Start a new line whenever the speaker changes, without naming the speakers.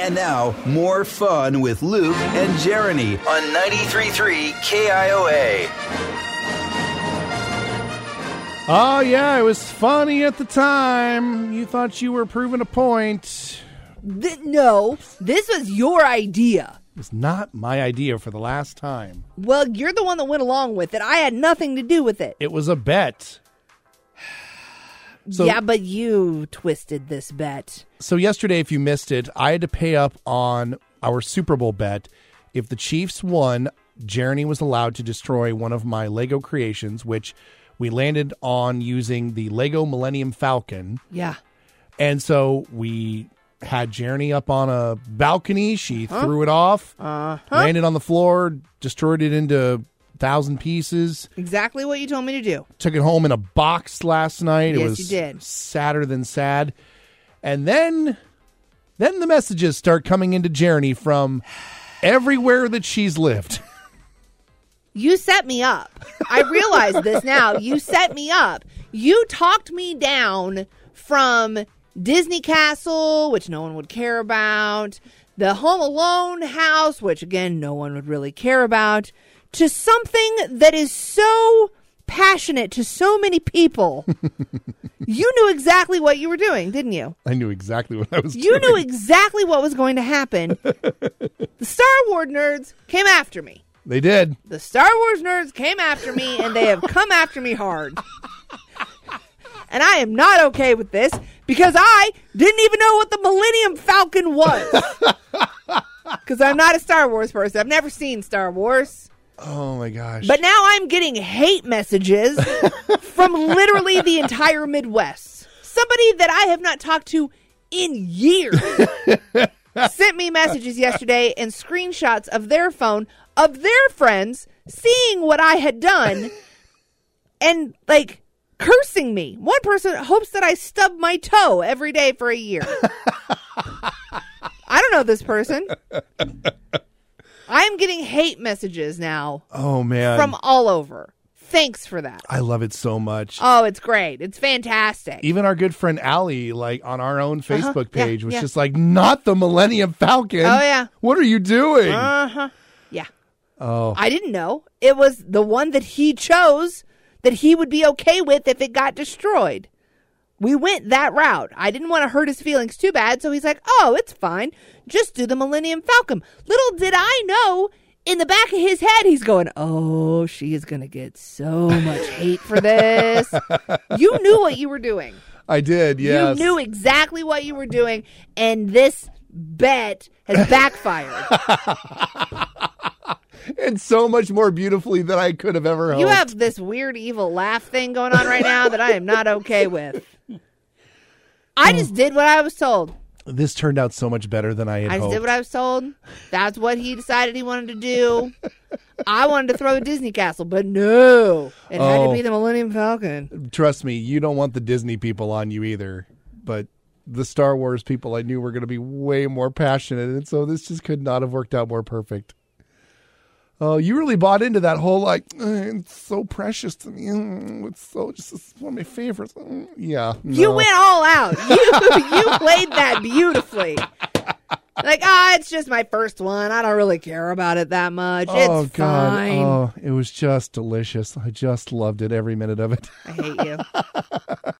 And now, more fun with Luke and Jeriney on 93.3 KIOA.
Oh, yeah, it was funny at the time. You thought you were proving a point.
Th- no, this was your idea.
It's not my idea for the last time.
Well, you're the one that went along with it. I had nothing to do with it.
It was a bet. So,
yeah, but you twisted this bet.
So yesterday, if you missed it, I had to pay up on our Super Bowl bet. If the Chiefs won, Jeriney was allowed to destroy one of my Lego creations, which we landed on using the Lego Millennium Falcon.
Yeah.
And so we had Jeriney up on a balcony. She threw it off,
Uh-huh.
landed on the floor, destroyed it into thousand pieces.
Exactly what you told me to do.
Took it home in a box last night. it
Yes,
was
you did.
sadder than sad. And then then the messages start coming into Jeriney from everywhere that she's lived.
You set me up. I realize this now. You set me up. You talked me down from Disney Castle, which no one would care about, the Home Alone house, which again, no one would really care about, to something that is so passionate to so many people. you knew exactly what you were doing, didn't you?
I knew exactly what I was
You
doing.
knew exactly what was going to happen. the Star Wars nerds came after me.
They did.
The Star Wars nerds came after me and they have come after me hard. And I am not okay with this because I didn't even know what the Millennium Falcon was. Because I'm not a Star Wars person. I've never seen Star Wars.
Oh my gosh.
But now I'm getting hate messages from literally the entire Midwest. Somebody that I have not talked to in years sent me messages yesterday and screenshots of their phone of their friends seeing what I had done and like cursing me. One person hopes that I stub my toe every day for a year. I don't know this person. I'm getting hate messages now
oh man.
from all over. Thanks for that.
I love it so much.
Oh, it's great. It's fantastic.
Even our good friend Allie, like on our own Facebook
Yeah,
page, was
yeah.
just like, "Not the Millennium Falcon."
Oh, yeah.
What are you doing?
Uh huh. Yeah.
oh,
I didn't know. It was the one that he chose that he would be okay with if it got destroyed. We went that route. I didn't want to hurt his feelings too bad, so he's like, oh, it's fine. Just do the Millennium Falcon. Little did I know, in the back of his head, he's going, oh, she is going to get so much hate for this. you knew what you were doing.
I did. Yes.
You knew exactly what you were doing, and this bet has backfired.
and so much more beautifully than I could have ever hoped.
You have this weird evil laugh thing going on right now that I am not okay with. I just did what I was told.
this turned out so much better than I had
I just
hoped.
did what I was told. That's what he decided he wanted to do. I wanted to throw a Disney castle, but no. It had to
Oh.
be the Millennium Falcon.
Trust me, you don't want the Disney people on you either. But the Star Wars people I knew were going to be way more passionate, and so this just could not have worked out more perfect. Oh, you really bought into that whole like "Eh, it's so precious to me. Mm, It's so just it's one of my favorites. Mm, Yeah,
You went all out. You you played that beautifully. Like, ah, it's just my first one. I don't really care about it that much.
Oh
it's
God!
fine.
Oh, it was just delicious. I just loved it every minute of it.
I hate you.